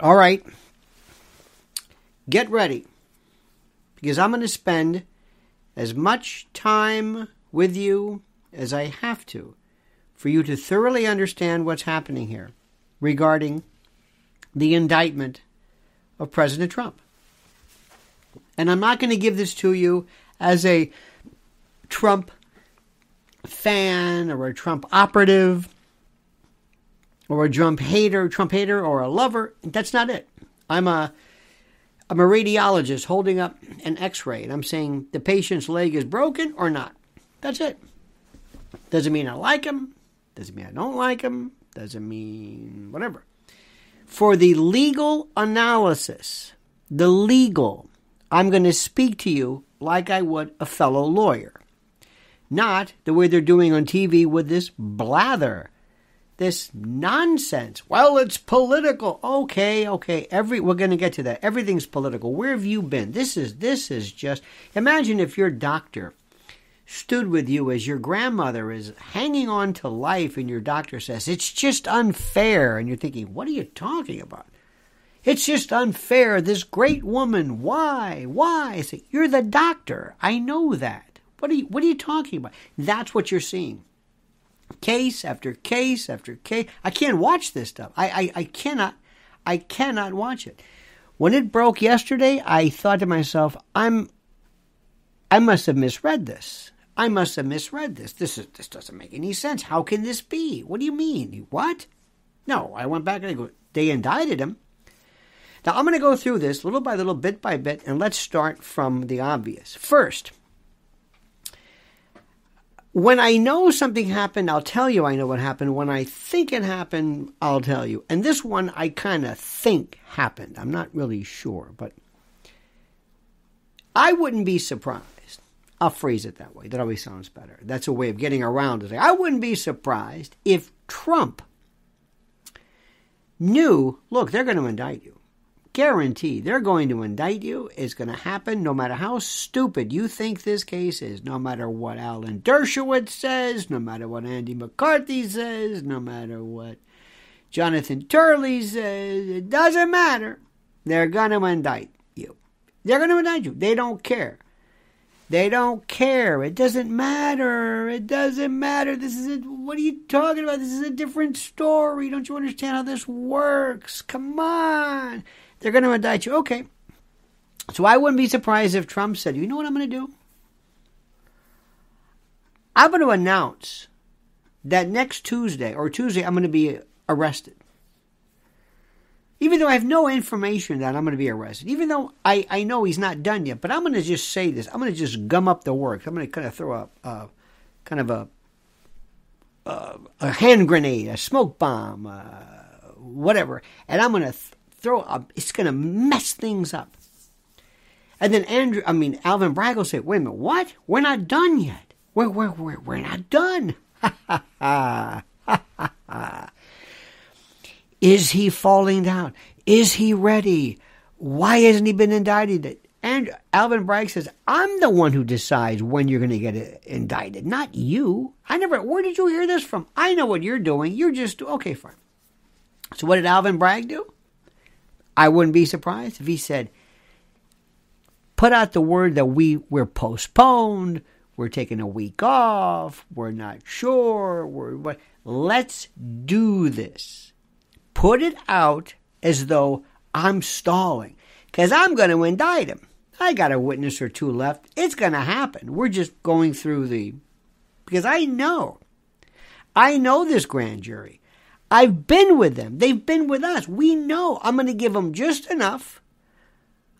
All right. Get ready. Because I'm going to spend as much time with you as I have to for you to thoroughly understand what's happening here regarding the indictment of President Trump. And I'm not going to give this to you as a Trump fan or a Trump operative or a Trump hater, Trump hater or a lover. That's not it. I'm a I'm a radiologist holding up an x-ray and I'm saying the patient's leg is broken or not. That's it. Doesn't mean I like him. Doesn't mean I don't like him. Doesn't mean whatever. For the legal analysis, the legal, I'm going to speak to you like I would a fellow lawyer. Not the way they're doing on TV with this blather, this nonsense. Well, it's political. Okay, okay. Every we're going to get to that. Everything's political. Where have you been? This is this is just imagine if your doctor stood with you as your grandmother is hanging on to life and your doctor says it's just unfair and you're thinking what are you talking about it's just unfair this great woman why why say you're the doctor i know that what are you what are you talking about that's what you're seeing case after case after case i can't watch this stuff i i, I cannot i cannot watch it when it broke yesterday i thought to myself i'm i must have misread this I must have misread this. This is this doesn't make any sense. How can this be? What do you mean? What? No, I went back and I go, they indicted him. Now I'm going to go through this little by little, bit by bit, and let's start from the obvious. First, when I know something happened, I'll tell you I know what happened. When I think it happened, I'll tell you. And this one I kind of think happened. I'm not really sure, but I wouldn't be surprised I'll phrase it that way. That always sounds better. That's a way of getting around it. I wouldn't be surprised if Trump knew, look, they're going to indict you. Guarantee they're going to indict you. It's going to happen no matter how stupid you think this case is, no matter what Alan Dershowitz says, no matter what Andy McCarthy says, no matter what Jonathan Turley says. It doesn't matter. They're going to indict you. They're going to indict you. They don't care. They don't care. It doesn't matter. It doesn't matter. This is a, what are you talking about? This is a different story. Don't you understand how this works? Come on. They're going to indict you. Okay. So I wouldn't be surprised if Trump said, "You know what I'm going to do? I'm going to announce that next Tuesday or Tuesday I'm going to be arrested." even though I have no information that I'm going to be arrested, even though I, I know he's not done yet, but I'm going to just say this. I'm going to just gum up the works. I'm going to kind of throw a, a kind of a, a, a hand grenade, a smoke bomb, uh, whatever, and I'm going to throw. It's going to mess things up. And then Andrew, I mean Alvin Bragg will say, "Wait a minute, what? We're not done yet. We're we're we're, we're not done." Is he falling down? Is he ready? Why hasn't he been indicted? And Alvin Bragg says, I'm the one who decides when you're going to get indicted, not you. I never, where did you hear this from? I know what you're doing. You're just, okay, fine. So what did Alvin Bragg do? I wouldn't be surprised if he said, put out the word that we, we're postponed, we're taking a week off, we're not sure, we're, what, let's do this put it out as though I'm stalling because I'm going to indict him. I got a witness or two left. It's going to happen. We're just going through the. Because I know. I know this grand jury. I've been with them. They've been with us. We know. I'm going to give them just enough.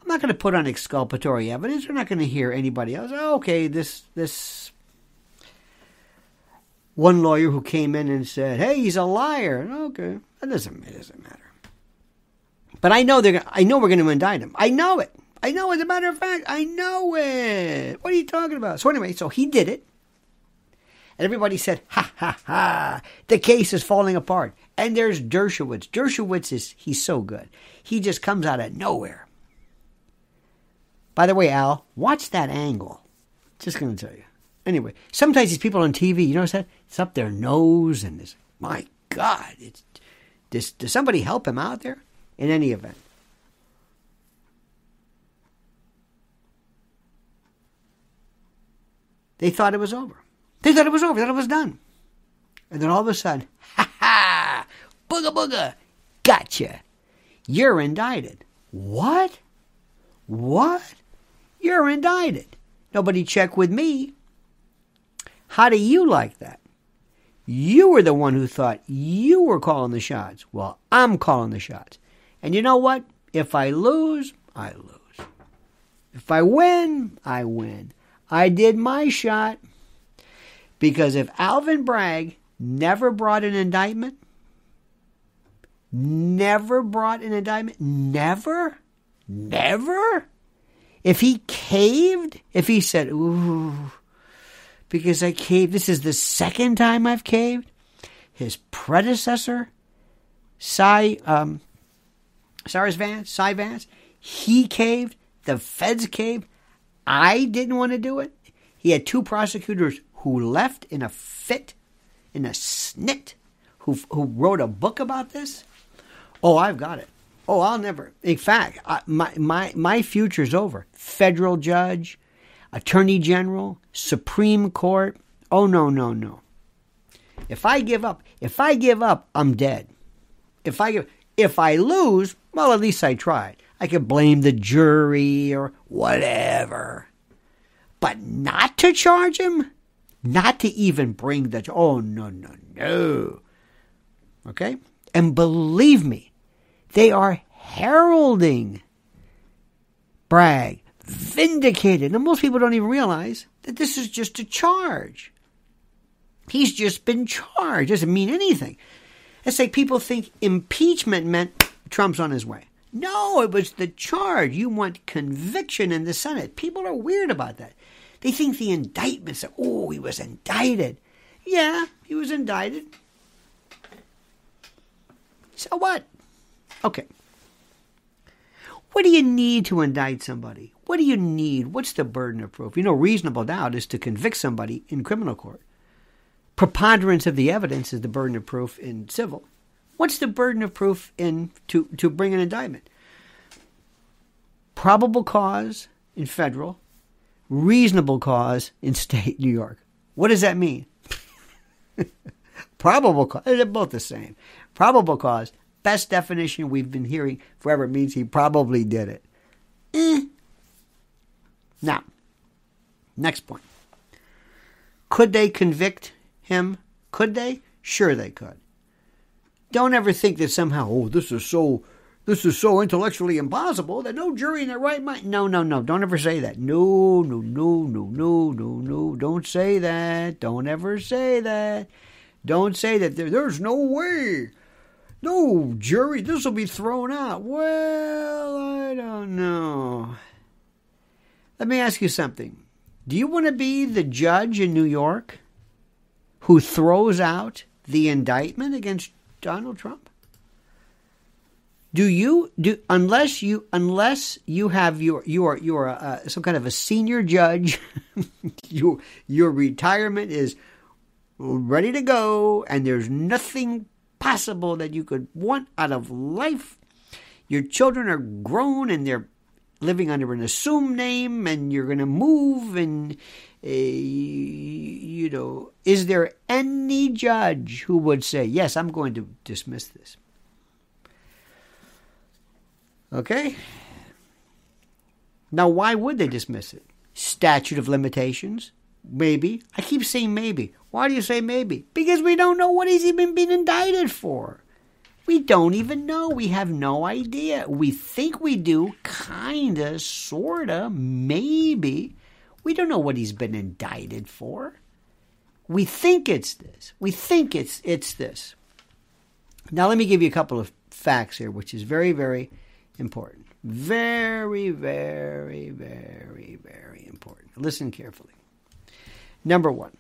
I'm not going to put on exculpatory evidence. We're not going to hear anybody else. Oh, okay, this this one lawyer who came in and said, "Hey, he's a liar." Okay, that doesn't, it doesn't matter. But I know they're. I know we're going to indict him. I know it. I know. As a matter of fact, I know it. What are you talking about? So anyway, so he did it, and everybody said, "Ha ha ha! The case is falling apart." And there's Dershowitz. Dershowitz is he's so good. He just comes out of nowhere. By the way, Al, watch that angle. Just going to tell you. Anyway, sometimes these people on TV, you notice that it's up their nose, and this, my God, it's does, does somebody help him out there? in any event. They thought it was over. They thought it was over, that it was done. And then all of a sudden, ha ha, booga booga, gotcha. You're indicted. What? What? You're indicted. Nobody checked with me. How do you like that? You were the one who thought you were calling the shots. Well, I'm calling the shots. And you know what? If I lose, I lose. If I win, I win. I did my shot. Because if Alvin Bragg never brought an indictment, never brought an indictment, never, never, if he caved, if he said, ooh, because I caved, this is the second time I've caved, his predecessor, Cy, um, Cyrus Vance, Cy Vance, he caved, the feds caved, I didn't want to do it. He had two prosecutors who left in a fit, in a snit, who, who wrote a book about this. Oh, I've got it. Oh, I'll never. In fact, I, my, my, my future's over. Federal judge, attorney general, Supreme Court. Oh, no, no, no. If I give up, if I give up, I'm dead. If I give, if I lose, well, at least I tried. I could blame the jury or whatever. But not to charge him? Not to even bring the. Oh, no, no, no. Okay? And believe me, they are heralding Bragg, vindicated. And most people don't even realize that this is just a charge. He's just been charged. Doesn't mean anything. It's like people think impeachment meant Trump's on his way. No, it was the charge. You want conviction in the Senate. People are weird about that. They think the indictments are, oh, he was indicted. Yeah, he was indicted. So what? Okay. What do you need to indict somebody? What do you need? What's the burden of proof? You know, reasonable doubt is to convict somebody in criminal court. Preponderance of the evidence is the burden of proof in civil. What's the burden of proof in to, to bring an indictment? Probable cause in federal, reasonable cause in state New York. What does that mean? Probable cause. They're both the same. Probable cause. Best definition we've been hearing forever means he probably did it. Eh. Now, next point. Could they convict him? Could they? Sure they could. Don't ever think that somehow, oh, this is so this is so intellectually impossible that no jury in their right mind. No, no, no. Don't ever say that. No, no, no, no, no, no, no. Don't say that. Don't ever say that. Don't say that. There, there's no way. No, jury, this will be thrown out. Well, I don't know. Let me ask you something. Do you want to be the judge in New York who throws out the indictment against Donald Trump? Do you do unless you unless you have your you are you are uh, some kind of a senior judge, you your retirement is ready to go, and there's nothing possible that you could want out of life. Your children are grown and they're living under an assumed name, and you're going to move, and uh, you know, is there any judge who would say, "Yes, I'm going to dismiss this"? Okay? Now, why would they dismiss it? Statute of limitations? Maybe. I keep saying maybe. Why do you say maybe? Because we don't know what he's even been indicted for. We don't even know. We have no idea. We think we do, kinda, sorta, maybe. We don't know what he's been indicted for. We think it's this. We think it's it's this. Now let me give you a couple of facts here, which is very, very important. Very, very, very, very important. Listen carefully. Number one,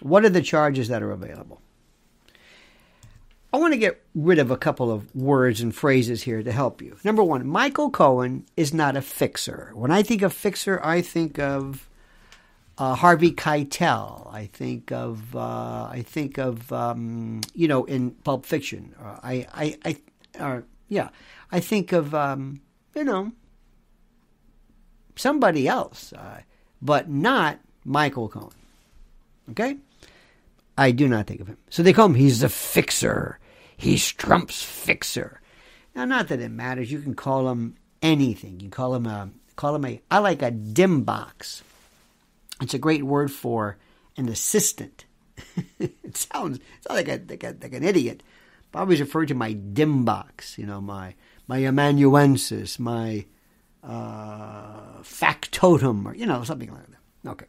what are the charges that are available? I want to get rid of a couple of words and phrases here to help you. Number one, Michael Cohen is not a fixer. When I think of fixer, I think of uh, Harvey Keitel. I think of uh, I think of um, you know in Pulp Fiction. Uh, I I, I Yeah. I think of, um, you know, somebody else, uh, but not Michael Cohen. Okay? I do not think of him. So they call him, he's the fixer. He's Trump's fixer. Now, not that it matters. You can call him anything. You call him a, call him a, I like a dim box. It's a great word for an assistant. it sounds, like, a, like, a, like an idiot. But I always refer to my dim box, you know, my, my amanuensis, my uh, factotum, or, you know, something like that. Okay.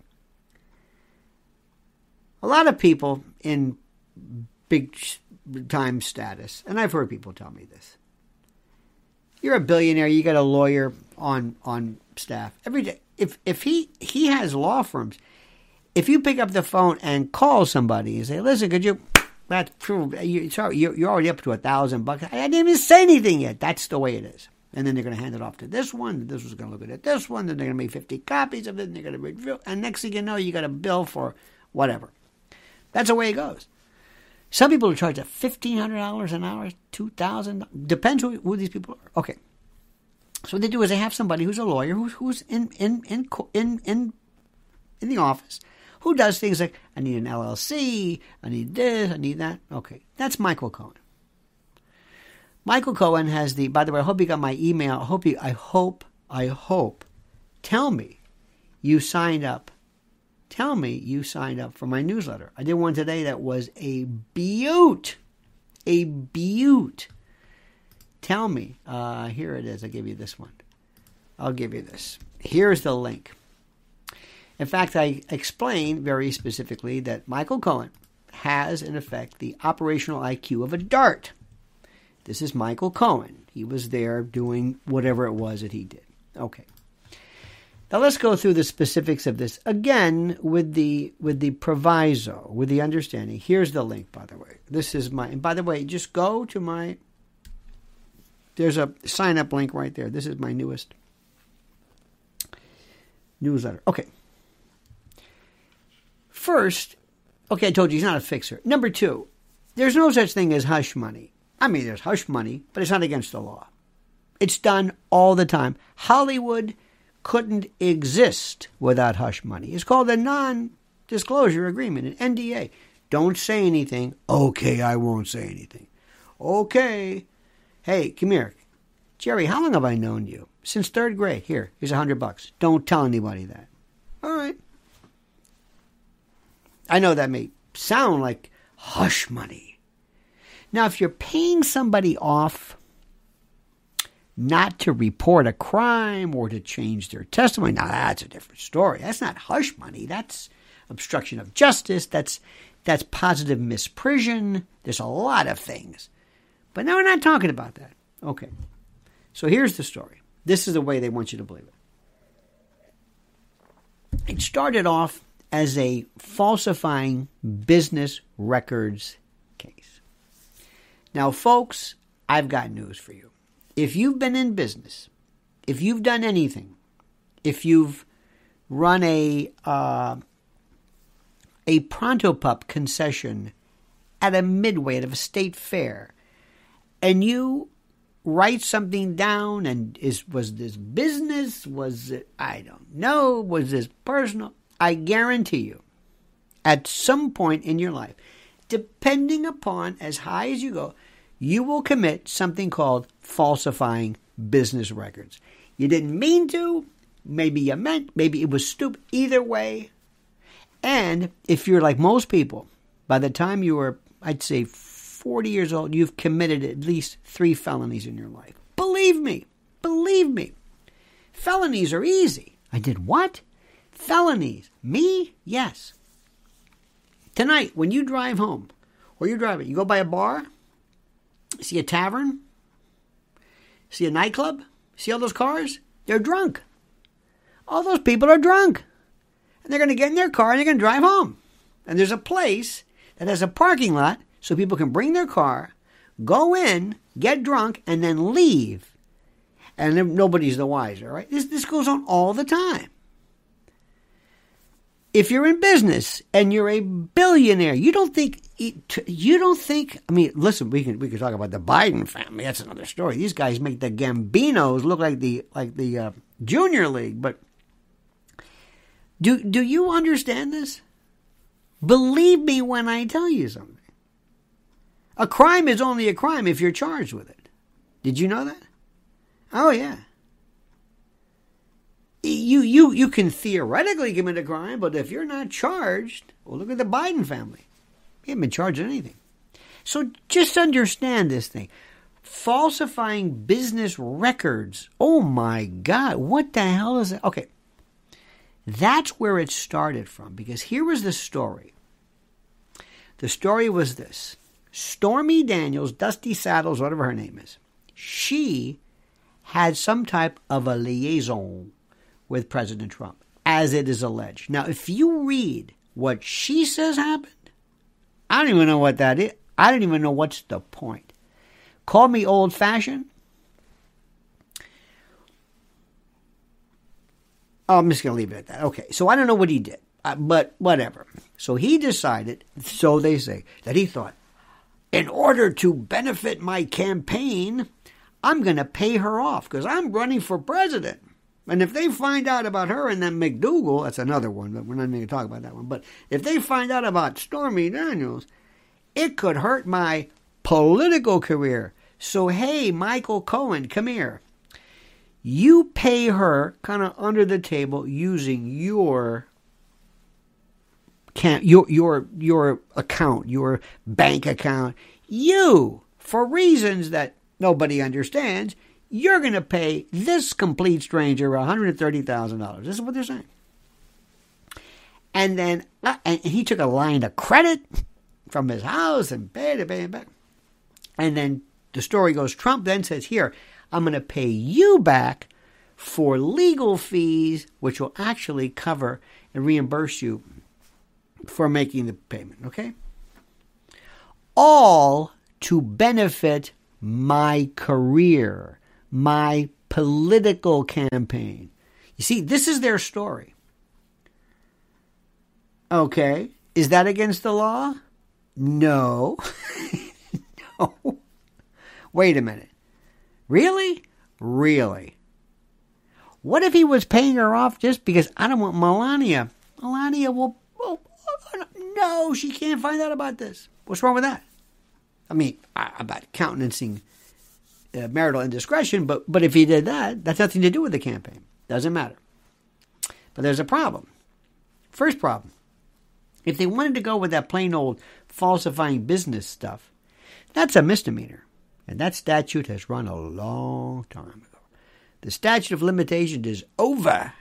A lot of people in big time status, and I've heard people tell me this. You're a billionaire, you got a lawyer on on staff. Every day if if he he has law firms, if you pick up the phone and call somebody and say, "Listen, could you?" That's true. You, sorry, you're, you're already up to a thousand bucks. I didn't even say anything yet. That's the way it is. And then they're going to hand it off to this one. This was going to look at it. this one. Then they're going to make fifty copies of it. And they're going to review. And next thing you know, you got a bill for whatever. That's the way it goes. Some people will charge fifteen hundred dollars an hour, two thousand. Depends who, who these people are. Okay. So what they do is they have somebody who's a lawyer who's, who's in, in, in, in, in, in the office who does things like, I need an LLC, I need this, I need that. Okay, that's Michael Cohen. Michael Cohen has the, by the way, I hope you got my email. I hope you, I hope, I hope, tell me you signed up. Tell me you signed up for my newsletter. I did one today that was a beaut. A beaut. Tell me. Uh, here it is. I'll give you this one. I'll give you this. Here's the link. In fact, I explain very specifically that Michael Cohen has, in effect, the operational IQ of a dart. This is Michael Cohen. He was there doing whatever it was that he did. Okay. Now let's go through the specifics of this again with the with the proviso, with the understanding. Here's the link, by the way. This is my and by the way, just go to my there's a sign up link right there. This is my newest newsletter. Okay. First, okay, I told you he's not a fixer. Number two, there's no such thing as hush money. I mean, there's hush money, but it's not against the law. It's done all the time. Hollywood couldn't exist without hush money. It's called a non disclosure agreement, an NDA. Don't say anything. Okay, I won't say anything. Okay, Hey, come here. Jerry, how long have I known you? Since third grade. Here, here's a hundred bucks. Don't tell anybody that. All right. I know that may sound like hush money. Now, if you're paying somebody off not to report a crime or to change their testimony, now that's a different story. That's not hush money. That's obstruction of justice. That's that's positive misprision. There's a lot of things. But now we're not talking about that. Okay. So here's the story. This is the way they want you to believe it. It started off as a falsifying business records case. Now, folks, I've got news for you. If you've been in business, if you've done anything, if you've run a uh, a pronto pup concession at a midway at a state fair, and you write something down and is was this business was it i don't know was this personal i guarantee you at some point in your life depending upon as high as you go you will commit something called falsifying business records you didn't mean to maybe you meant maybe it was stupid either way and if you're like most people by the time you were i'd say 40 years old, you've committed at least three felonies in your life. Believe me. Believe me. Felonies are easy. I did what? Felonies. Me? Yes. Tonight, when you drive home, or you're driving, you go by a bar, see a tavern, see a nightclub, see all those cars? They're drunk. All those people are drunk. And they're going to get in their car and they're going to drive home. And there's a place that has a parking lot so people can bring their car, go in, get drunk, and then leave. And nobody's the wiser, right? This, this goes on all the time. If you're in business and you're a billionaire, you don't think you don't think. I mean, listen, we can we can talk about the Biden family. That's another story. These guys make the Gambinos look like the like the uh, junior league. But do do you understand this? Believe me when I tell you something. A crime is only a crime if you're charged with it. Did you know that? Oh yeah you you you can theoretically commit a crime, but if you're not charged, well, look at the Biden family. He haven't been charged with anything. So just understand this thing. Falsifying business records. Oh my God, what the hell is that? Okay. That's where it started from because here was the story. The story was this Stormy Daniels, Dusty Saddles, whatever her name is, she had some type of a liaison with President Trump, as it is alleged. Now, if you read what she says happened, I don't even know what that is. I don't even know what's the point. Call me old fashioned. Oh, I'm just going to leave it at that. Okay, so I don't know what he did, uh, but whatever. So he decided, so they say, that he thought, in order to benefit my campaign, I'm going to pay her off because I'm running for president. And if they find out about her and then McDougal, that's another one, but we're not going to talk about that one. But if they find out about Stormy Daniels, it could hurt my political career. So, hey, Michael Cohen, come here. You pay her kind of under the table using your can your your your account, your bank account. You for reasons that nobody understands you're going to pay this complete stranger $130,000. This is what they're saying. And then uh, and he took a line of credit from his house and paid it, paid it back. And then the story goes Trump then says, Here, I'm going to pay you back for legal fees, which will actually cover and reimburse you for making the payment, okay? All to benefit my career my political campaign. You see, this is their story. Okay. Is that against the law? No. no. Wait a minute. Really? Really? What if he was paying her off just because I don't want Melania? Melania will. No, she can't find out about this. What's wrong with that? I mean, about countenancing uh, marital indiscretion, but, but if he did that, that's nothing to do with the campaign. Doesn't matter. But there's a problem. First problem if they wanted to go with that plain old falsifying business stuff, that's a misdemeanor. And that statute has run a long time ago. The statute of limitation is over,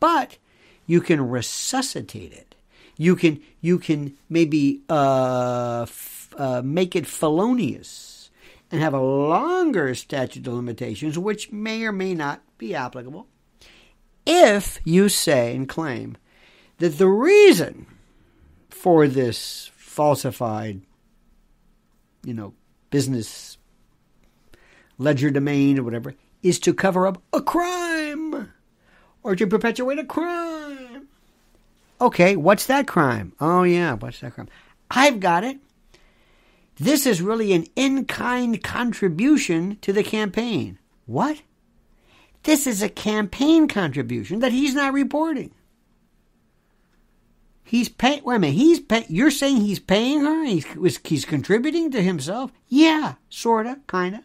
but you can resuscitate it. You can you can maybe uh, f- uh, make it felonious and have a longer statute of limitations, which may or may not be applicable, if you say and claim that the reason for this falsified, you know, business ledger domain or whatever is to cover up a crime or to perpetuate a crime. Okay, what's that crime? Oh, yeah, what's that crime? I've got it. This is really an in kind contribution to the campaign. What? This is a campaign contribution that he's not reporting. He's paying. Wait a minute. He's pay, You're saying he's paying her? He's, he's contributing to himself? Yeah, sorta, kinda.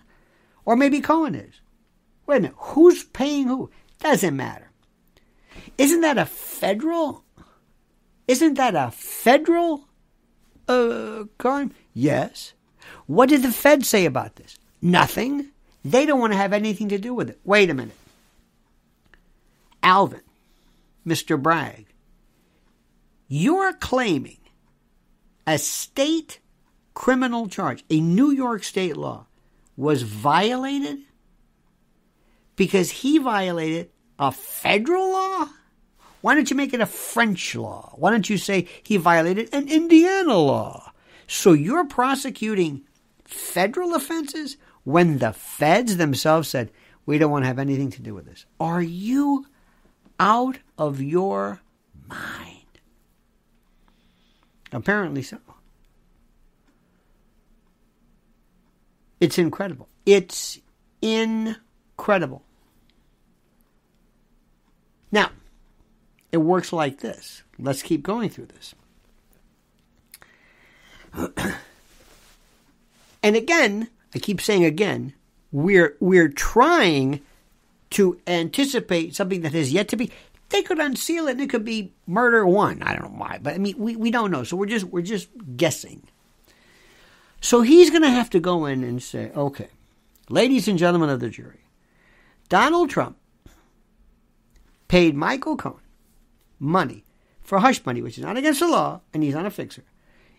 Or maybe Cohen is. Wait a minute. Who's paying who? Doesn't matter. Isn't that a federal? Isn't that a federal uh, crime? Yes. What did the Fed say about this? Nothing. They don't want to have anything to do with it. Wait a minute. Alvin, Mr. Bragg, you're claiming a state criminal charge, a New York state law, was violated because he violated a federal law? Why don't you make it a French law? Why don't you say he violated an Indiana law? So you're prosecuting federal offenses when the feds themselves said, we don't want to have anything to do with this. Are you out of your mind? Apparently so. It's incredible. It's incredible. Now, it works like this. Let's keep going through this. and again, I keep saying again, we're we're trying to anticipate something that has yet to be they could unseal it and it could be murder one. I don't know why, but I mean we, we don't know. So we're just we're just guessing. So he's gonna have to go in and say, okay, ladies and gentlemen of the jury, Donald Trump paid Michael Cohen money for hush money, which is not against the law, and he's not a fixer,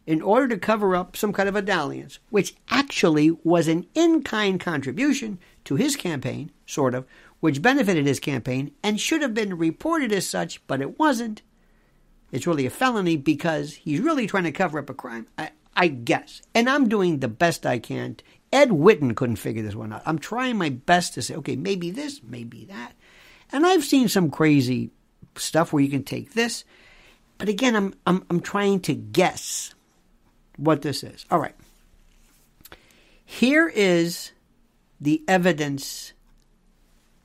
in order to cover up some kind of a dalliance, which actually was an in kind contribution to his campaign, sort of, which benefited his campaign and should have been reported as such, but it wasn't. It's really a felony because he's really trying to cover up a crime, I, I guess. And I'm doing the best I can. Ed Witten couldn't figure this one out. I'm trying my best to say, okay, maybe this, maybe that. And I've seen some crazy stuff where you can take this. But again, I'm, I'm, I'm trying to guess what this is. All right. Here is the evidence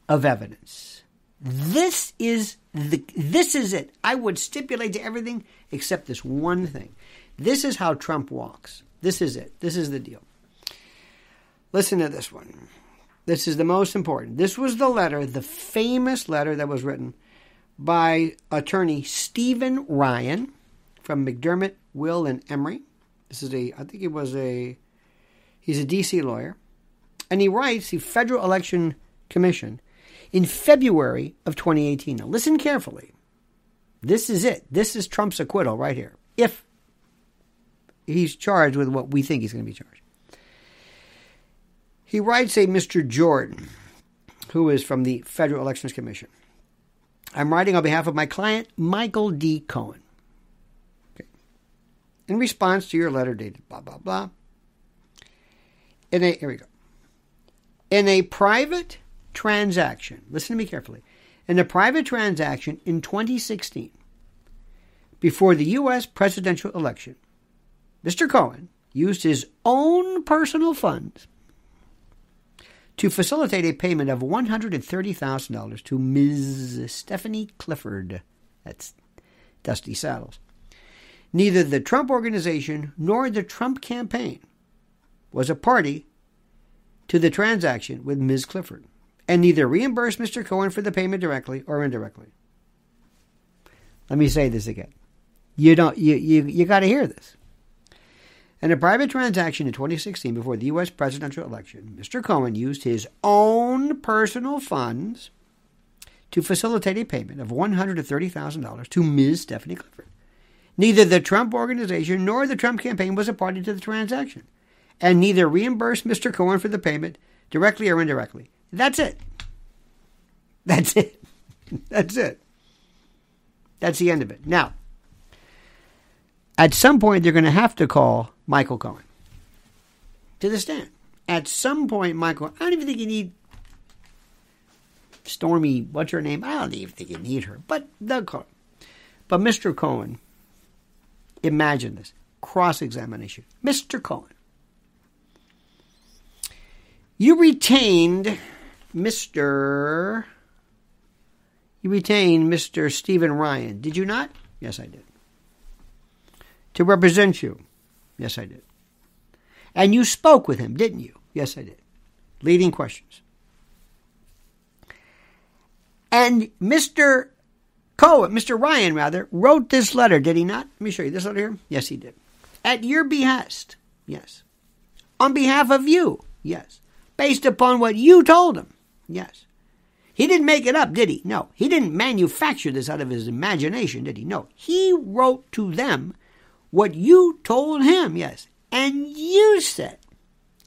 of evidence. This is the this is it. I would stipulate to everything except this one thing. This is how Trump walks. This is it. This is the deal. Listen to this one. This is the most important. This was the letter, the famous letter that was written by attorney Stephen Ryan from McDermott, Will, and Emery. This is a, I think it was a, he's a D.C. lawyer. And he writes the Federal Election Commission in February of 2018. Now, listen carefully. This is it. This is Trump's acquittal right here. If he's charged with what we think he's going to be charged. He writes a Mr. Jordan, who is from the Federal Elections Commission. I'm writing on behalf of my client, Michael D. Cohen. In response to your letter dated blah, blah, blah. In a, here we go. In a private transaction, listen to me carefully, in a private transaction in 2016, before the U.S. presidential election, Mr. Cohen used his own personal funds to facilitate a payment of $130,000 to Ms. Stephanie Clifford. That's Dusty Saddles. Neither the Trump organization nor the Trump campaign was a party to the transaction with Ms. Clifford and neither reimbursed Mr. Cohen for the payment directly or indirectly. Let me say this again. You don't you you, you got to hear this. In a private transaction in 2016 before the US presidential election, Mr. Cohen used his own personal funds to facilitate a payment of $130,000 to Ms. Stephanie Clifford. Neither the Trump organization nor the Trump campaign was a party to the transaction, and neither reimbursed Mr. Cohen for the payment directly or indirectly. That's it. That's it. That's it. That's the end of it. Now, at some point, they're going to have to call Michael Cohen to the stand. At some point, Michael, I don't even think you need Stormy, what's her name? I don't even think you need her, but they'll call. But Mr. Cohen, imagine this cross examination. Mr. Cohen, you retained Mr. You retained Mr. Stephen Ryan, did you not? Yes, I did. To represent you. Yes, I did. And you spoke with him, didn't you? Yes, I did. Leading questions. And Mr. Cohen, Mr. Ryan, rather, wrote this letter, did he not? Let me show you this letter here. Yes, he did. At your behest. Yes. On behalf of you. Yes. Based upon what you told him. Yes. He didn't make it up, did he? No. He didn't manufacture this out of his imagination, did he? No. He wrote to them what you told him, yes. And you said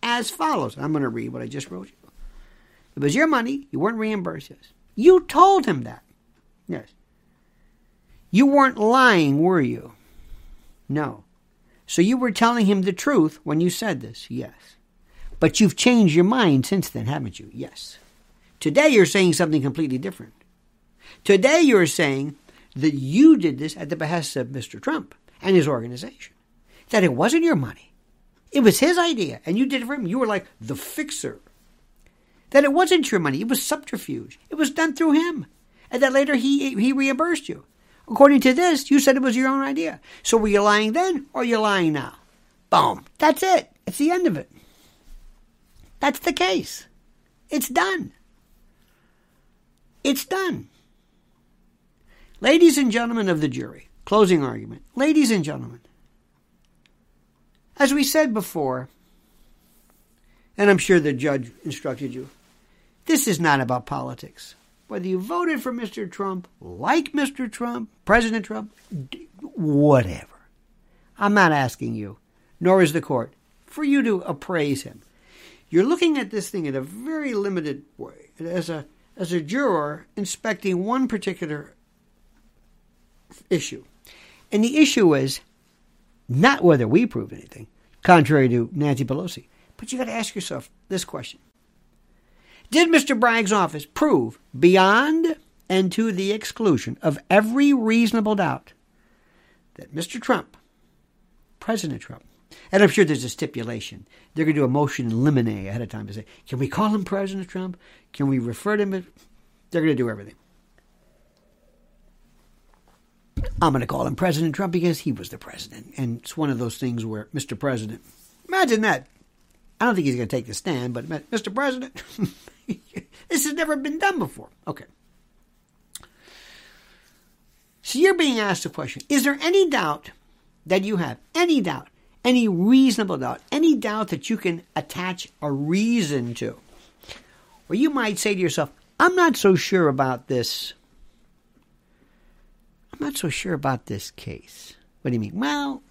as follows. I'm going to read what I just wrote you. It was your money. You weren't reimbursed, yes. You told him that. Yes. You weren't lying, were you? No. So you were telling him the truth when you said this, yes. But you've changed your mind since then, haven't you? Yes. Today you're saying something completely different. Today you're saying that you did this at the behest of Mr. Trump and his organization. that it wasn't your money. It was his idea, and you did it for him. You were like the fixer. That it wasn't your money. It was subterfuge. It was done through him. And that later he, he reimbursed you. According to this, you said it was your own idea. So were you lying then or are you lying now? Boom. That's it. It's the end of it. That's the case. It's done. It's done. Ladies and gentlemen of the jury, closing argument. Ladies and gentlemen, as we said before, and I'm sure the judge instructed you, this is not about politics. Whether you voted for Mr. Trump, like Mr. Trump, President Trump, whatever. I'm not asking you, nor is the court, for you to appraise him. You're looking at this thing in a very limited way, as a as a juror inspecting one particular issue. And the issue is not whether we prove anything, contrary to Nancy Pelosi, but you got to ask yourself this question Did Mr. Bragg's office prove beyond and to the exclusion of every reasonable doubt that Mr. Trump, President Trump, and I'm sure there's a stipulation. They're going to do a motion in limine ahead of time to say, can we call him President Trump? Can we refer to him? They're going to do everything. I'm going to call him President Trump because he was the president. And it's one of those things where, Mr. President, imagine that. I don't think he's going to take the stand, but Mr. President, this has never been done before. Okay. So you're being asked a question Is there any doubt that you have, any doubt, any reasonable doubt, any doubt that you can attach a reason to? Or you might say to yourself, I'm not so sure about this I'm not so sure about this case. What do you mean? Well,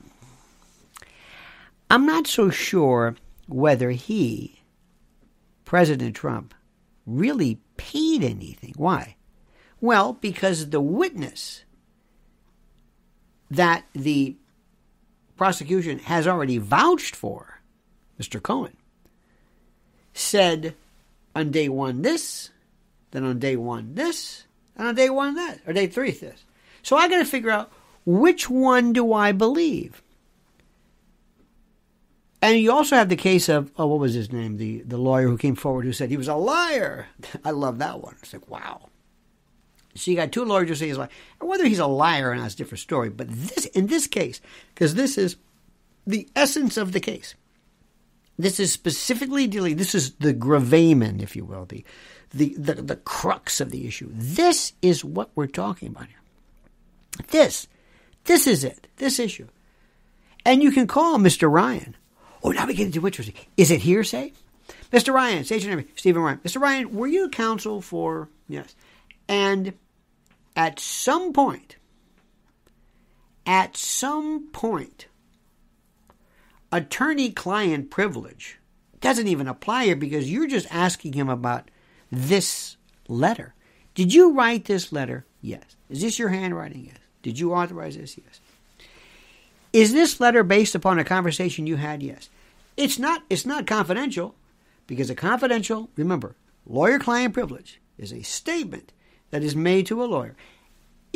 I'm not so sure whether he, President Trump, really paid anything. Why? Well, because the witness that the prosecution has already vouched for, Mr. Cohen, said on day one this, then on day one this, and on day one that, or day three this. So I got to figure out which one do I believe. And you also have the case of oh, what was his name? The the lawyer who came forward who said he was a liar. I love that one. It's like wow. So you got two lawyers who say he's a liar. Whether he's a liar or not is a different story. But this in this case, because this is the essence of the case. This is specifically dealing. This is the gravamen, if you will, the the the, the crux of the issue. This is what we're talking about here. This, this is it, this issue. And you can call Mr. Ryan. Oh, now we get into interesting. Is it hearsay? Mr. Ryan, state your name, Stephen Ryan. Mr. Ryan, were you counsel for, yes. And at some point, at some point, attorney client privilege doesn't even apply here because you're just asking him about this letter. Did you write this letter? Yes. Is this your handwriting? Yes. Did you authorize this? Yes. Is this letter based upon a conversation you had? Yes. It's not it's not confidential because a confidential, remember, lawyer client privilege is a statement that is made to a lawyer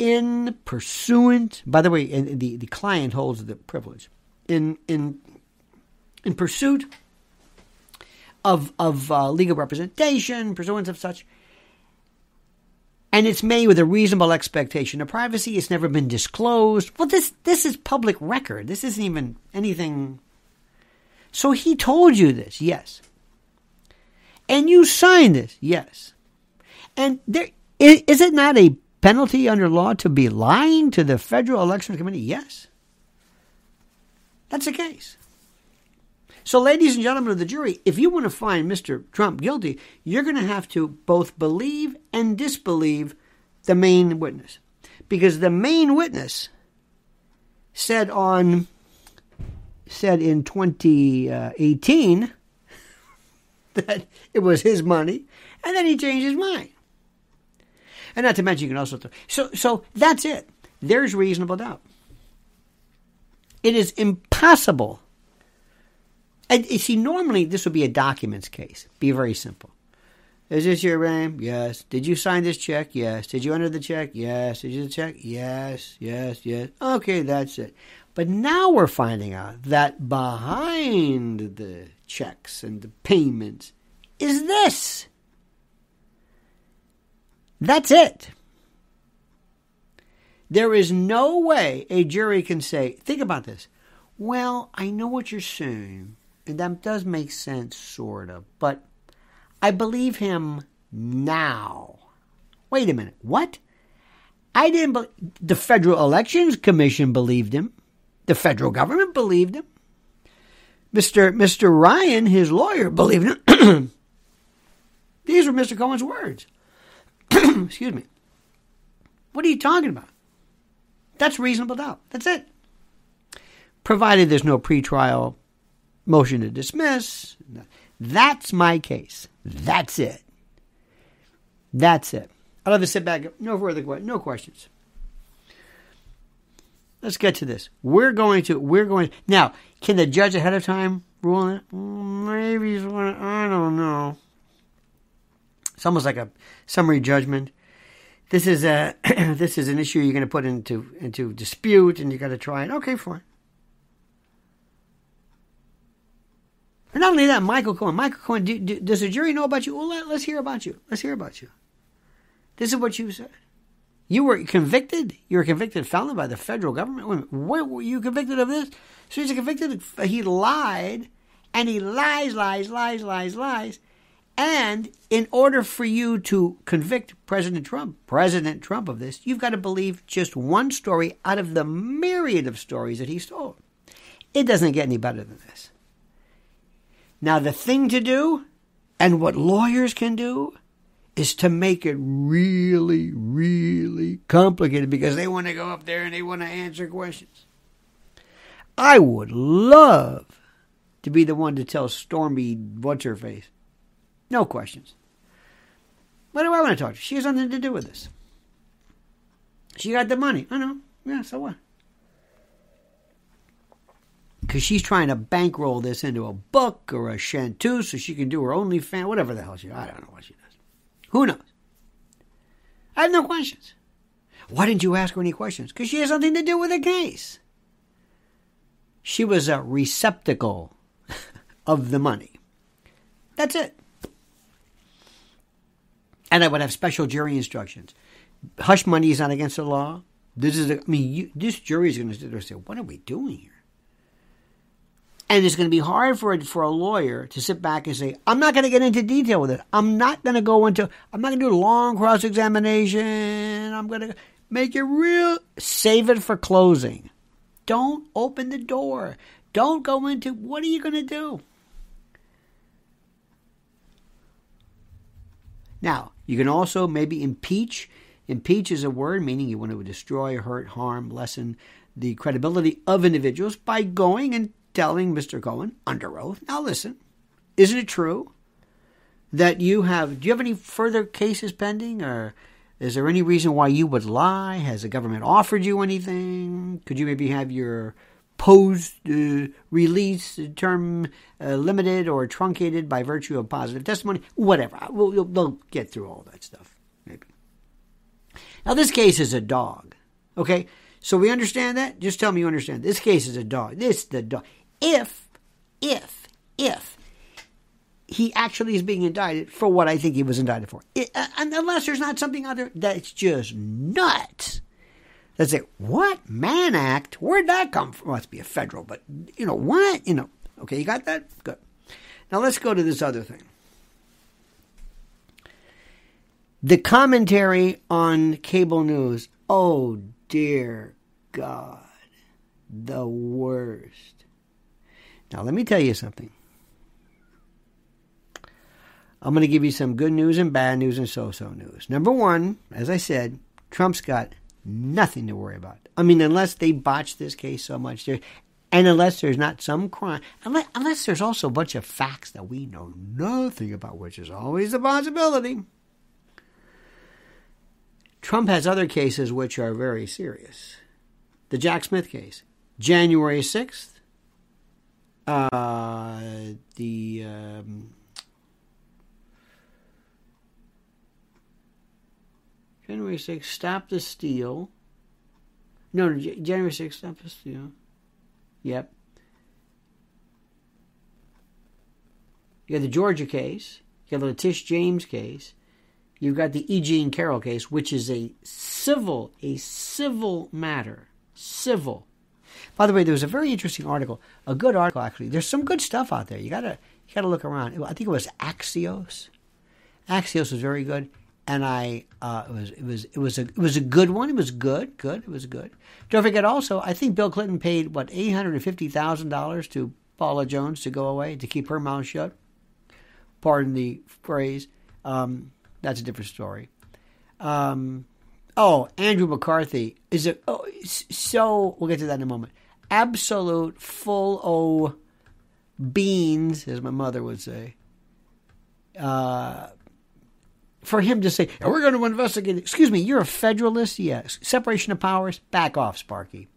in pursuant by the way, the, the client holds the privilege. In in in pursuit of of uh, legal representation, pursuance of such, and it's made with a reasonable expectation of privacy. It's never been disclosed. Well, this this is public record. This isn't even anything. So he told you this, yes, and you signed this, yes, and there is, it not a penalty under law to be lying to the Federal Election Committee? Yes, that's the case. So, ladies and gentlemen of the jury, if you want to find Mr. Trump guilty, you're going to have to both believe and disbelieve the main witness. Because the main witness said on said in 2018 that it was his money, and then he changed his mind. And not to mention, you can also th- so so that's it. There's reasonable doubt. It is impossible and you see, normally this would be a documents case. Be very simple. Is this your name? Yes. Did you sign this check? Yes. Did you enter the check? Yes. Did you check? Yes. Yes. Yes. Okay, that's it. But now we're finding out that behind the checks and the payments is this. That's it. There is no way a jury can say, think about this. Well, I know what you're saying, and that does make sense, sort of, but I believe him now. Wait a minute. What? I didn't believe. The Federal Elections Commission believed him. The federal government believed him. Mr. Mr. Ryan, his lawyer, believed him. These were Mr. Cohen's words. Excuse me. What are you talking about? That's reasonable doubt. That's it. Provided there's no pretrial motion to dismiss. That's my case. That's it. That's it. I'll have to sit back. No further questions. No questions. Let's get to this. We're going to. We're going. Now, can the judge ahead of time rule it? Maybe. I don't know. It's almost like a summary judgment. This is a. this is an issue you're going to put into into dispute, and you got to try it. Okay, fine. And not only that, Michael Cohen. Michael Cohen, do, do, does the jury know about you? Well, let, us hear about you. Let's hear about you. This is what you said. You were convicted. You were convicted felon by the federal government. What were you convicted of this? So he's convicted. He lied, and he lies, lies, lies, lies, lies. And in order for you to convict President Trump, President Trump of this, you've got to believe just one story out of the myriad of stories that he's told. It doesn't get any better than this. Now, the thing to do, and what lawyers can do, is to make it really, really complicated because they want to go up there and they want to answer questions. I would love to be the one to tell Stormy what's her face. No questions. What do I want to talk to? She has nothing to do with this. She got the money. I know. Yeah, so what? because she's trying to bankroll this into a book or a chanteuse so she can do her OnlyFans, whatever the hell she. I don't know what she. Who knows? I have no questions. Why didn't you ask her any questions? Because she has nothing to do with the case. She was a receptacle of the money. That's it. And I would have special jury instructions. Hush money is not against the law. This is, a, I mean, you, this jury is going to sit there and say, "What are we doing here?" And it's going to be hard for a, for a lawyer to sit back and say, I'm not going to get into detail with it. I'm not going to go into, I'm not going to do a long cross examination. I'm going to make it real, save it for closing. Don't open the door. Don't go into, what are you going to do? Now, you can also maybe impeach. Impeach is a word meaning you want to destroy, hurt, harm, lessen the credibility of individuals by going and telling Mr. Cohen under oath, now listen, isn't it true that you have, do you have any further cases pending or is there any reason why you would lie? Has the government offered you anything? Could you maybe have your post uh, release term uh, limited or truncated by virtue of positive testimony? Whatever. We'll, we'll, we'll get through all that stuff, maybe. Now, this case is a dog, okay? So we understand that? Just tell me you understand. This case is a dog. This the dog if, if, if he actually is being indicted for what I think he was indicted for. It, uh, unless there's not something out there that's just nuts. That's it. What? Mann Act? Where'd that come from? Well, must be a federal, but, you know, what? You know, okay, you got that? Good. Now let's go to this other thing. The commentary on cable news. Oh, dear God. The worst. Now, let me tell you something. I'm going to give you some good news and bad news and so so news. Number one, as I said, Trump's got nothing to worry about. I mean, unless they botch this case so much, and unless there's not some crime, unless, unless there's also a bunch of facts that we know nothing about, which is always a possibility. Trump has other cases which are very serious. The Jack Smith case, January 6th, uh, the um, January 6th, Stop the Steal. No, January 6th, Stop the Steal. Yep. You got the Georgia case. You got the Tish James case. You've got the E. Jean Carroll case, which is a civil, a civil matter. Civil. By the way, there was a very interesting article, a good article actually. There's some good stuff out there. You gotta, you gotta look around. I think it was Axios. Axios was very good, and I, uh, it was, it was, it was a, it was a good one. It was good, good. It was good. Don't forget also, I think Bill Clinton paid what eight hundred and fifty thousand dollars to Paula Jones to go away to keep her mouth shut. Pardon the phrase. Um, that's a different story. Um, oh, Andrew McCarthy is it? Oh, so we'll get to that in a moment. Absolute full o beans, as my mother would say. Uh, for him to say, "We're going to investigate," excuse me, you're a federalist. Yes, separation of powers. Back off, Sparky.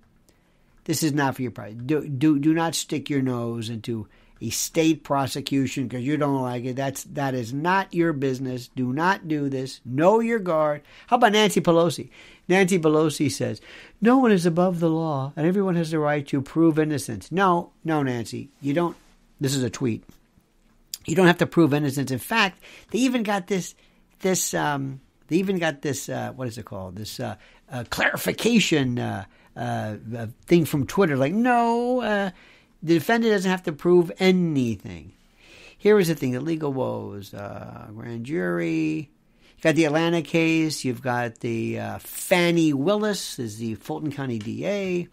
This is not for your pride. Do do do not stick your nose into state prosecution because you don't like it. That's that is not your business. Do not do this. Know your guard. How about Nancy Pelosi? Nancy Pelosi says, "No one is above the law, and everyone has the right to prove innocence." No, no, Nancy, you don't. This is a tweet. You don't have to prove innocence. In fact, they even got this. This um, they even got this. Uh, what is it called? This uh, uh, clarification uh, uh, thing from Twitter. Like, no uh, the defendant doesn't have to prove anything. Here is the thing: the legal woes, uh, grand jury. You've got the Atlanta case. You've got the uh, Fani Willis is the Fulton County DA.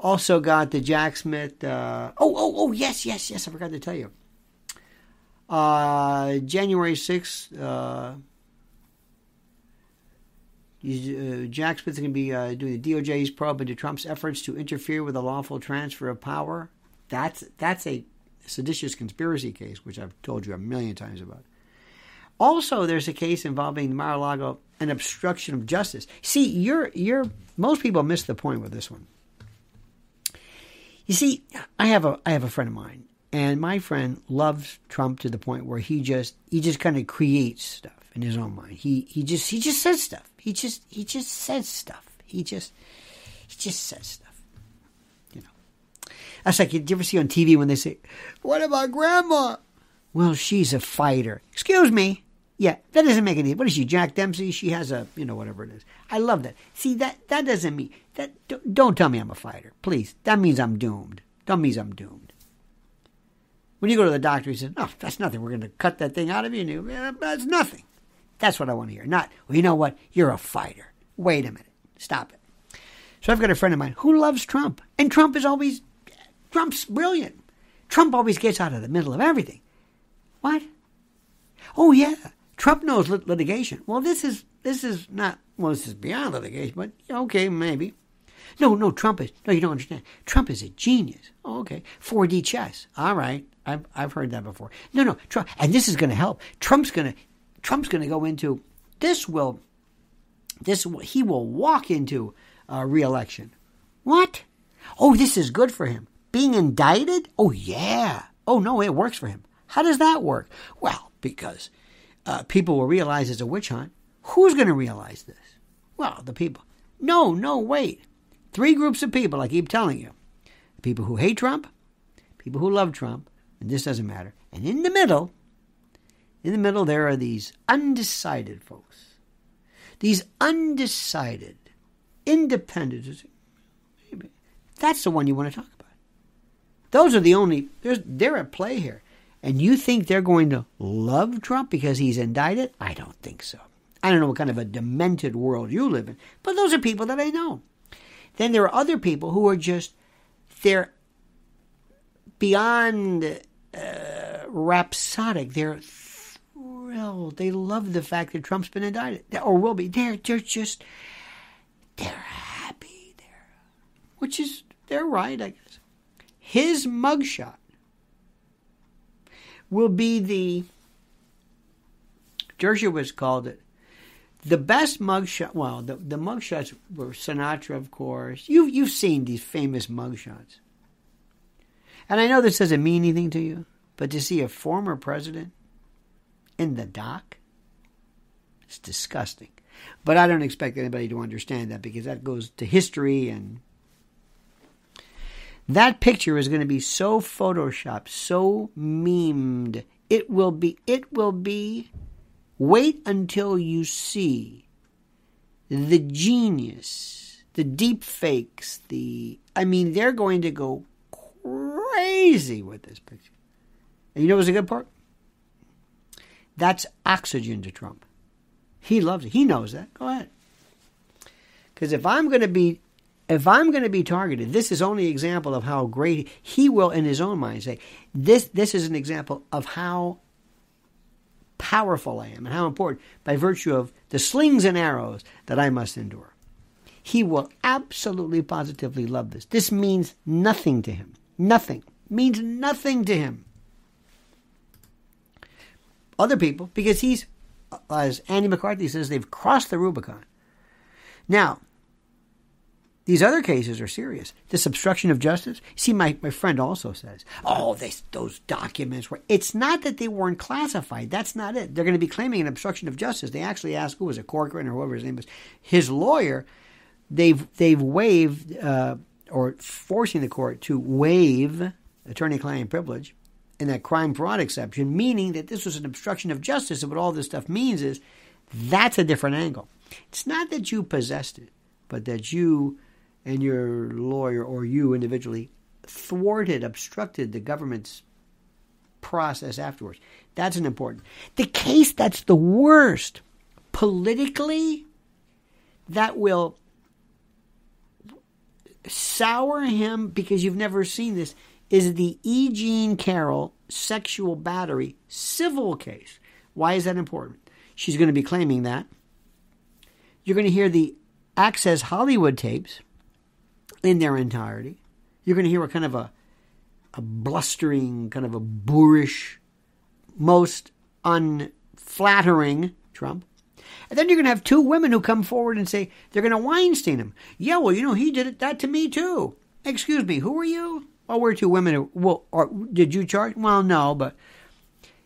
Also got the Jack Smith. Uh, oh, oh, oh, yes, yes, yes. I forgot to tell you. Uh, January sixth. Uh, uh, Jack Smith is going to be uh, doing the DOJ's probe into Trump's efforts to interfere with the lawful transfer of power. That's that's a seditious conspiracy case, which I've told you a million times about. Also, there's a case involving Mar-a-Lago and obstruction of justice. See, you're you're most people miss the point with this one. You see, I have a I have a friend of mine, and my friend loves Trump to the point where he just he just kind of creates stuff in his own mind. He he just he just says stuff. He just he just says stuff. He just he just says stuff. That's like, did you ever see on TV when they say, What about grandma? Well, she's a fighter. Excuse me. Yeah, that doesn't make any. What is she, Jack Dempsey? She has a, you know, whatever it is. I love that. See, that that doesn't mean that. Don't tell me I'm a fighter, please. That means I'm doomed. That means I'm doomed. When you go to the doctor, he says, "Oh, that's nothing. We're going to cut that thing out of you." And you, that's nothing. That's what I want to hear. Not, well, you know what? You're a fighter. Wait a minute. Stop it. So I've got a friend of mine who loves Trump, and Trump is always Trump's brilliant. Trump always gets out of the middle of everything. What? Oh yeah, Trump knows lit- litigation. Well, this is this is not well. This is beyond litigation, but okay, maybe. No, no, Trump is no. You don't understand. Trump is a genius. Oh, okay, 4D chess. All right, I've I've heard that before. No, no, Trump, and this is going to help. Trump's going to Trump's going to go into this. Will this he will walk into uh, reelection? What? Oh, this is good for him. Being indicted? Oh, yeah. Oh, no, it works for him. How does that work? Well, because uh, people will realize it's a witch hunt. Who's going to realize this? Well, the people. No, no, wait. Three groups of people, I keep telling you people who hate Trump, people who love Trump, and this doesn't matter. And in the middle, in the middle, there are these undecided folks. These undecided, independent. That's the one you want to talk about. Those are the only, they're at play here. And you think they're going to love Trump because he's indicted? I don't think so. I don't know what kind of a demented world you live in, but those are people that I know. Then there are other people who are just, they're beyond uh, rhapsodic. They're thrilled. They love the fact that Trump's been indicted or will be. They're, they're just, they're happy. They're, which is, they're right, I guess his mugshot will be the Dershowitz called it the best mugshot. Well, the the mugshots were Sinatra, of course. You you've seen these famous mugshots, and I know this doesn't mean anything to you, but to see a former president in the dock, it's disgusting. But I don't expect anybody to understand that because that goes to history and That picture is going to be so photoshopped, so memed. It will be, it will be, wait until you see the genius, the deep fakes, the, I mean, they're going to go crazy with this picture. And you know what's a good part? That's oxygen to Trump. He loves it. He knows that. Go ahead. Because if I'm going to be if I'm going to be targeted, this is only an example of how great he will, in his own mind, say this. This is an example of how powerful I am and how important, by virtue of the slings and arrows that I must endure. He will absolutely, positively love this. This means nothing to him. Nothing means nothing to him. Other people, because he's, as Andy McCarthy says, they've crossed the Rubicon. Now, these other cases are serious. This obstruction of justice. See, my, my friend also says, oh, those documents were. It's not that they weren't classified. That's not it. They're going to be claiming an obstruction of justice. They actually asked, who was it, Corcoran or whoever his name was, his lawyer. They've, they've waived, uh, or forcing the court to waive attorney client privilege in that crime fraud exception, meaning that this was an obstruction of justice. And what all this stuff means is that's a different angle. It's not that you possessed it, but that you and your lawyer or you individually thwarted, obstructed the government's process afterwards. That's an important. The case that's the worst politically that will sour him because you've never seen this is the E. Jean Carroll sexual battery civil case. Why is that important? She's going to be claiming that. You're going to hear the Access Hollywood tapes in their entirety. You're going to hear a kind of a, a blustering, kind of a boorish, most unflattering Trump. And then you're going to have two women who come forward and say they're going to Weinstein him. Yeah, well, you know, he did it, that to me too. Excuse me, who are you? Well, we're two women. Who, well, or, did you charge? Well, no, but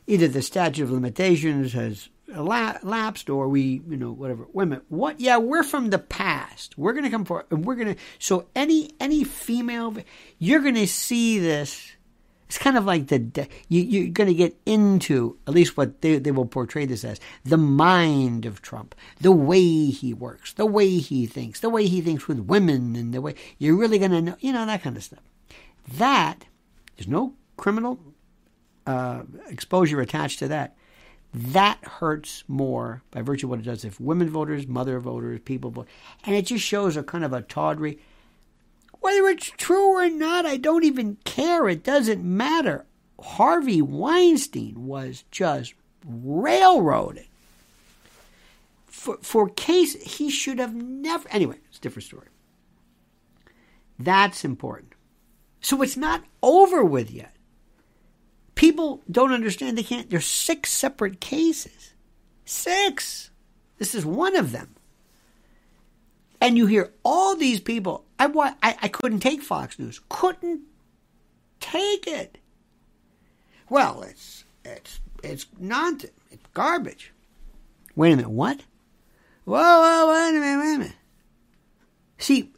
either the statute of limitations has lapsed or we, you know, whatever. Women, what? Yeah, we're from the past. We're going to come forward and we're going to. So any any female, you're going to see this. It's kind of like the you, you're going to get into at least what they they will portray this as the mind of Trump, the way he works, the way he thinks, the way he thinks with women, and the way you're really going to know, you know, that kind of stuff. That there's no criminal uh, exposure attached to that that hurts more by virtue of what it does if women voters, mother voters, people vote. And it just shows a kind of a tawdry. Whether it's true or not, I don't even care. It doesn't matter. Harvey Weinstein was just railroaded. For, for case, he should have never. Anyway, it's a different story. That's important. So it's not over with yet. People don't understand they can't. There's six separate cases. Six. This is one of them. And you hear all these people. I, I, I couldn't take Fox News. Couldn't take it. Well, it's it's it's nonsense. It's garbage. Wait a minute. What? Whoa, whoa, wait a minute, wait a minute. See,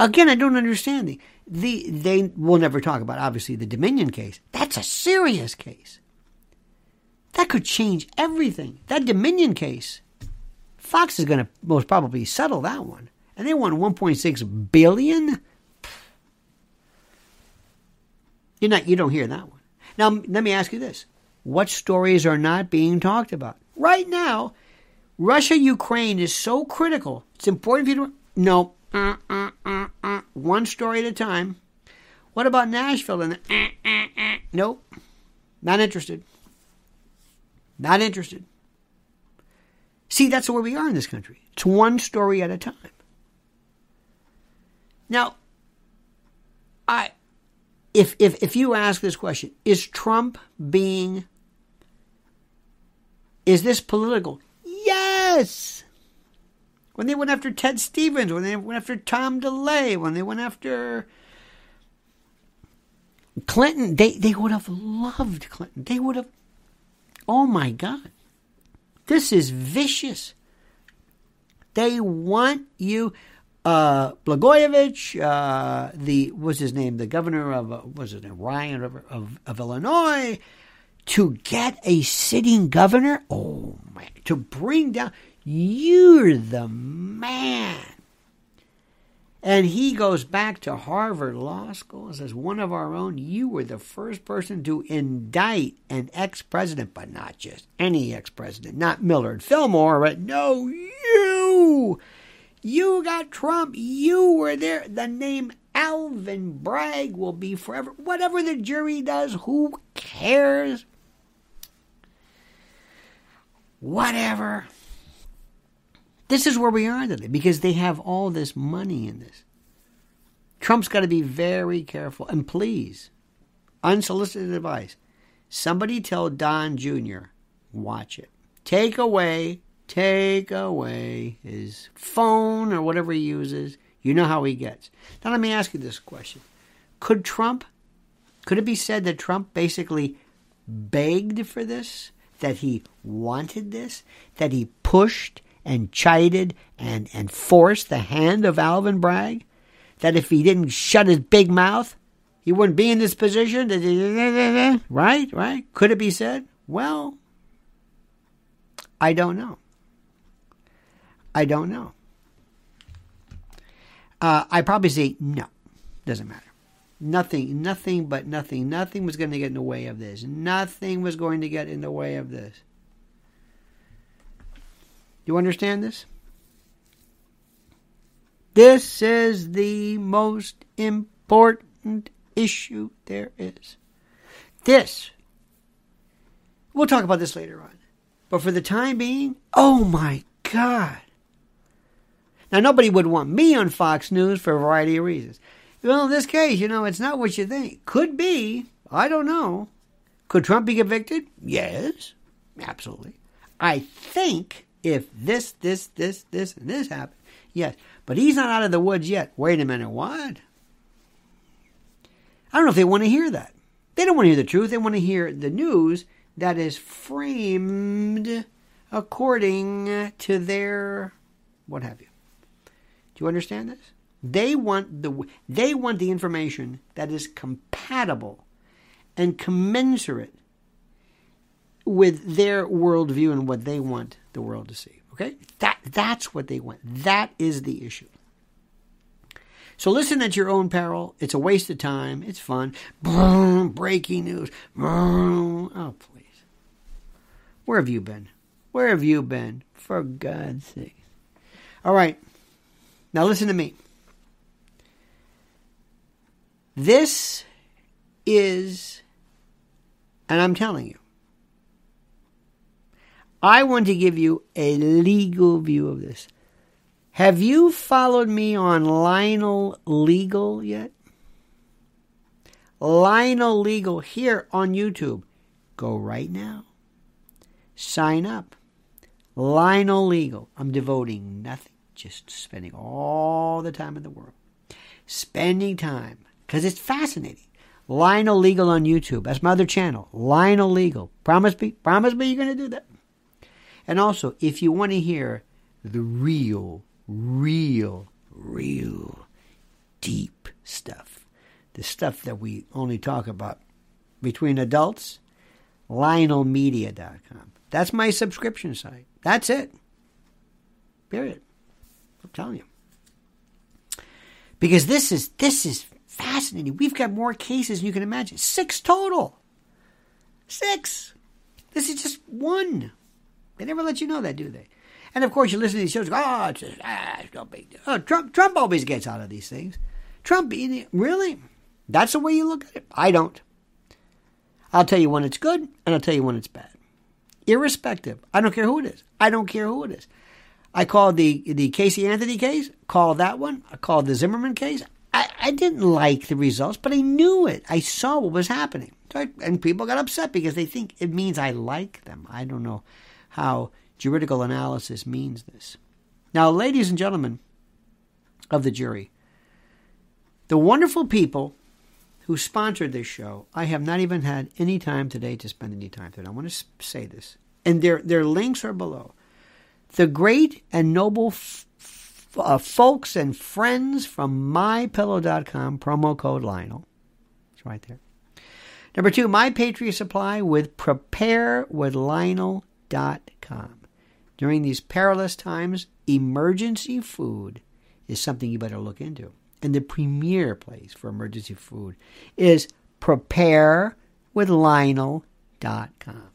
again, I don't understand the the they will never talk about obviously the Dominion case. That's a serious case. That could change everything. That Dominion case, Fox is going to most probably settle that one, and they want 1.6 billion. You're not. You don't hear that one. Now, let me ask you this: What stories are not being talked about right now? Russia Ukraine is so critical. It's important for you to no. Uh, uh, uh, uh, one story at a time. What about Nashville? And uh, uh, nope, not interested. Not interested. See, that's where we are in this country. It's one story at a time. Now, I, if if if you ask this question, is Trump being? Is this political? Yes when they went after Ted Stevens, when they went after Tom DeLay, when they went after Clinton, they, they would have loved Clinton. They would have, oh my God. This is vicious. They want you. uh, Blagojevich, uh, the what's his name, the governor of uh, was it Ryan of, of, of Illinois, to get a sitting governor. Oh man, to bring down. You're the man. And he goes back to Harvard Law School and says, One of our own, you were the first person to indict an ex president, but not just any ex president, not Millard Fillmore, but no, you. You got Trump. You were there. The name Alvin Bragg will be forever. Whatever the jury does, who cares? Whatever. This is where we are today because they have all this money in this. Trump's got to be very careful. And please, unsolicited advice somebody tell Don Jr., watch it. Take away, take away his phone or whatever he uses. You know how he gets. Now, let me ask you this question Could Trump, could it be said that Trump basically begged for this? That he wanted this? That he pushed and chided and, and forced the hand of Alvin Bragg? That if he didn't shut his big mouth, he wouldn't be in this position? Right? Right? Could it be said? Well, I don't know. I don't know. Uh, I probably say no. Doesn't matter. Nothing, nothing but nothing. Nothing was going to get in the way of this. Nothing was going to get in the way of this. You understand this? This is the most important issue there is. This. We'll talk about this later on. But for the time being, oh my God. Now, nobody would want me on Fox News for a variety of reasons. Well, in this case, you know, it's not what you think. Could be. I don't know. Could Trump be convicted? Yes, absolutely. I think if this, this, this, this, and this happen, yes. But he's not out of the woods yet. Wait a minute, what? I don't know if they want to hear that. They don't want to hear the truth. They want to hear the news that is framed according to their what have you. Do you understand this? They want the they want the information that is compatible and commensurate with their worldview and what they want the world to see. Okay? That that's what they want. That is the issue. So listen at your own peril. It's a waste of time. It's fun. breaking news. oh, please. Where have you been? Where have you been? For God's sake. All right. Now listen to me. This is, and I'm telling you, I want to give you a legal view of this. Have you followed me on Lionel Legal yet? Lionel Legal here on YouTube. Go right now. Sign up. Lionel Legal. I'm devoting nothing, just spending all the time in the world. Spending time because it's fascinating. Lionel Legal on YouTube. That's my other channel. Lionel Legal. Promise me, promise me you're going to do that. And also, if you want to hear the real, real, real deep stuff, the stuff that we only talk about between adults, LionelMedia.com. That's my subscription site. That's it. Period. I'm telling you. Because this is this is fascinating. We've got more cases than you can imagine. Six total. Six. This is just one. They never let you know that, do they? And of course, you listen to these shows. Oh, it's, just, ah, it's no big deal. Oh, Trump, Trump always gets out of these things. Trump, really? That's the way you look at it? I don't. I'll tell you when it's good, and I'll tell you when it's bad. Irrespective. I don't care who it is. I don't care who it is. I called the the Casey Anthony case. Called that one. I called the Zimmerman case. I, I didn't like the results, but I knew it. I saw what was happening. So I, and people got upset because they think it means I like them. I don't know how juridical analysis means this. Now, ladies and gentlemen of the jury, the wonderful people who sponsored this show, I have not even had any time today to spend any time with. I want to say this, and their their links are below. The great and noble f- uh, folks and friends from mypillow.com, promo code Lionel. It's right there. Number two, My Patriot Supply with During these perilous times, emergency food is something you better look into. And the premier place for emergency food is preparewithlionel.com.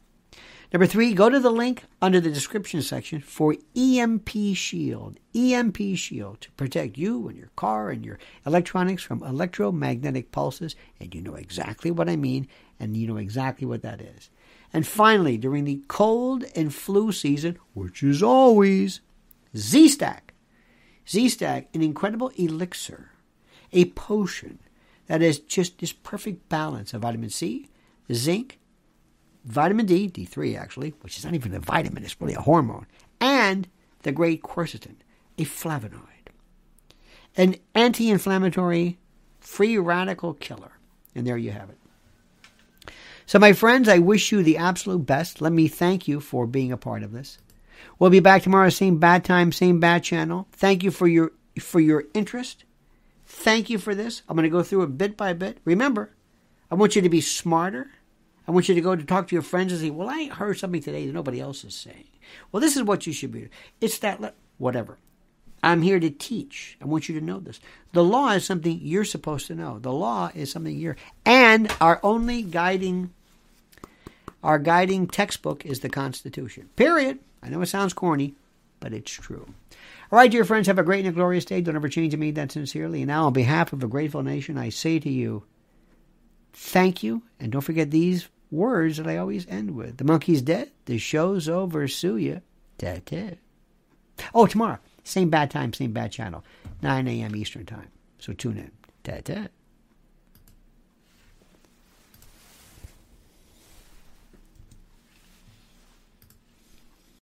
Number three, go to the link under the description section for EMP Shield. EMP Shield to protect you and your car and your electronics from electromagnetic pulses. And you know exactly what I mean, and you know exactly what that is. And finally, during the cold and flu season, which is always, Z Stack. Z Stack, an incredible elixir, a potion that is just this perfect balance of vitamin C, zinc, vitamin D, D3 actually, which is not even a vitamin, it's really a hormone, and the great quercetin, a flavonoid, an anti inflammatory free radical killer. And there you have it. So, my friends, I wish you the absolute best. Let me thank you for being a part of this. We'll be back tomorrow, same bad time, same bad channel. Thank you for your for your interest. Thank you for this. I'm going to go through it bit by bit. Remember, I want you to be smarter I want you to go to talk to your friends and say, Well, I heard something today that nobody else is saying. Well, this is what you should be. It's that, whatever. I'm here to teach. I want you to know this. The law is something you're supposed to know. The law is something you're, and our only guiding, our guiding textbook is the Constitution. Period. I know it sounds corny, but it's true. All right, dear friends, have a great and a glorious day. Don't ever change. Mean that sincerely. And now, on behalf of a grateful nation, I say to you, thank you, and don't forget these words that I always end with. The monkey's dead. The show's over. Sue ya. Ta-ta. Oh, tomorrow. Same bad time, same bad channel. 9 a.m. Eastern Time. So tune in. Ta-ta.